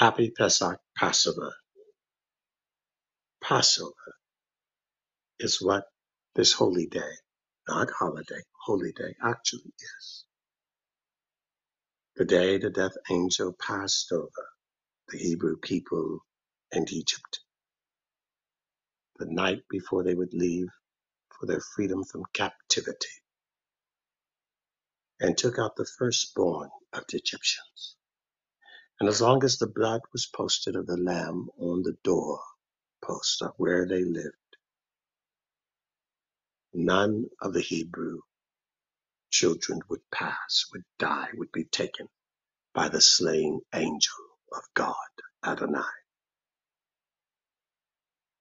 Happy Pesach, Passover. Passover is what this holy day, not holiday, holy day actually is. The day the death angel passed over the Hebrew people and Egypt, the night before they would leave for their freedom from captivity, and took out the firstborn of the Egyptians. And as long as the blood was posted of the lamb on the door post of where they lived, none of the Hebrew children would pass, would die, would be taken by the slaying angel of God, Adonai.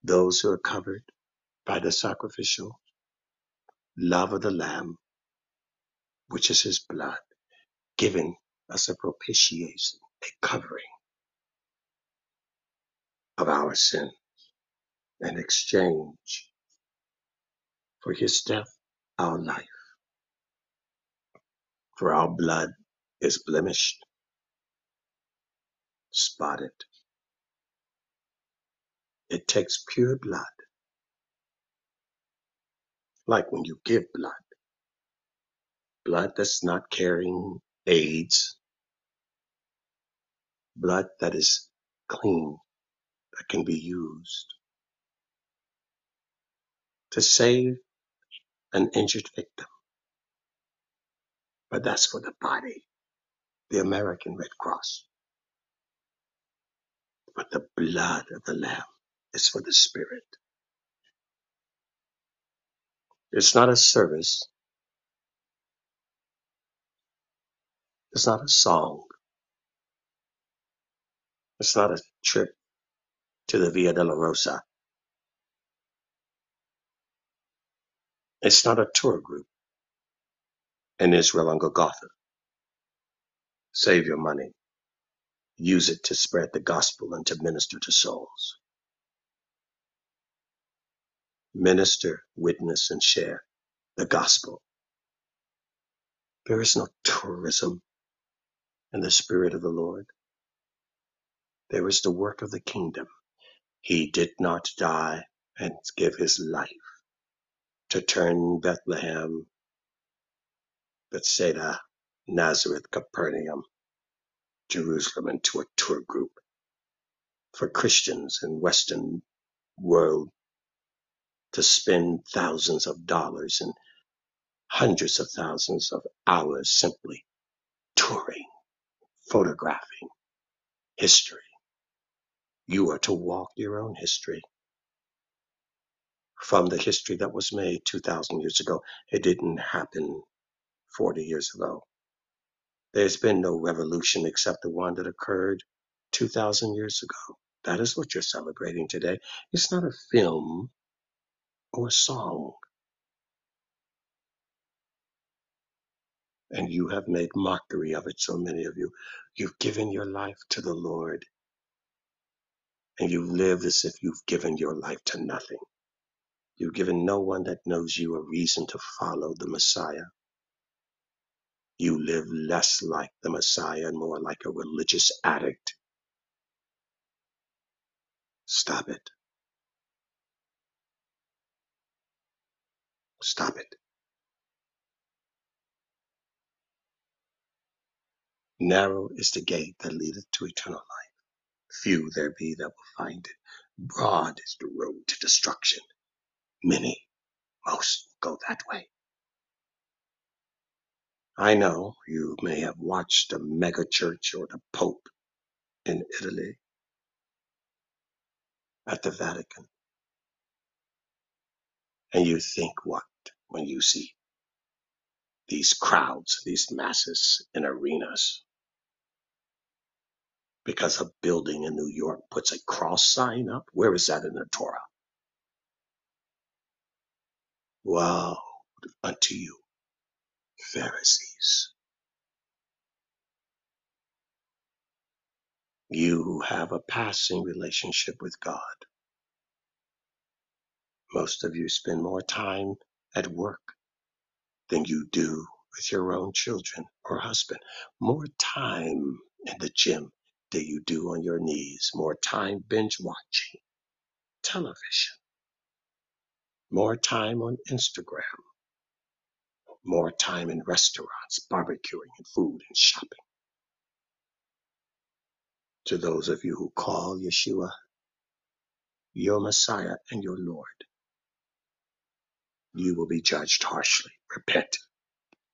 Those who are covered by the sacrificial love of the Lamb, which is his blood, giving us a propitiation, a covering of our sin in exchange for his death, our life. For our blood is blemished, spotted. It takes pure blood, like when you give blood, blood that's not carrying AIDS, blood that is clean, that can be used to save an injured victim. But that's for the body, the American Red Cross. But the blood of the Lamb is for the spirit. It's not a service. It's not a song. It's not a trip to the Via Dolorosa. It's not a tour group in Israel on Golgotha. Save your money. Use it to spread the gospel and to minister to souls. Minister, witness, and share the gospel. There is no tourism in the spirit of the Lord. There is the work of the kingdom. He did not die and give his life to turn Bethlehem, Bethsaida, Nazareth, Capernaum, Jerusalem into a tour group for Christians in Western world to spend thousands of dollars and hundreds of thousands of hours simply touring, photographing history. You are to walk your own history from the history that was made 2,000 years ago. It didn't happen 40 years ago. There's been no revolution except the one that occurred 2,000 years ago. That is what you're celebrating today. It's not a film or a song. And you have made mockery of it, so many of you. You've given your life to the Lord, and you live as if you've given your life to nothing. You've given no one that knows you a reason to follow the Messiah. You live less like the Messiah and more like a religious addict. Stop it. Stop it. Narrow is the gate that leadeth to eternal life. Few there be that will find it. Broad is the road to destruction. Many, most go that way. I know you may have watched a megachurch or the Pope in Italy at the Vatican, and you think what when you see these crowds, these masses in arenas, because a building in New York puts a cross sign up? Where is that in the Torah? Woe unto you, Pharisees. You who have a passing relationship with God. Most of you spend more time at work than you do with your own children or husband. More time in the gym do you do on your knees? More time binge watching television, more time on Instagram, more time in restaurants, barbecuing and food and shopping. To those of you who call Yeshua your Messiah and your Lord, you will be judged harshly. Repent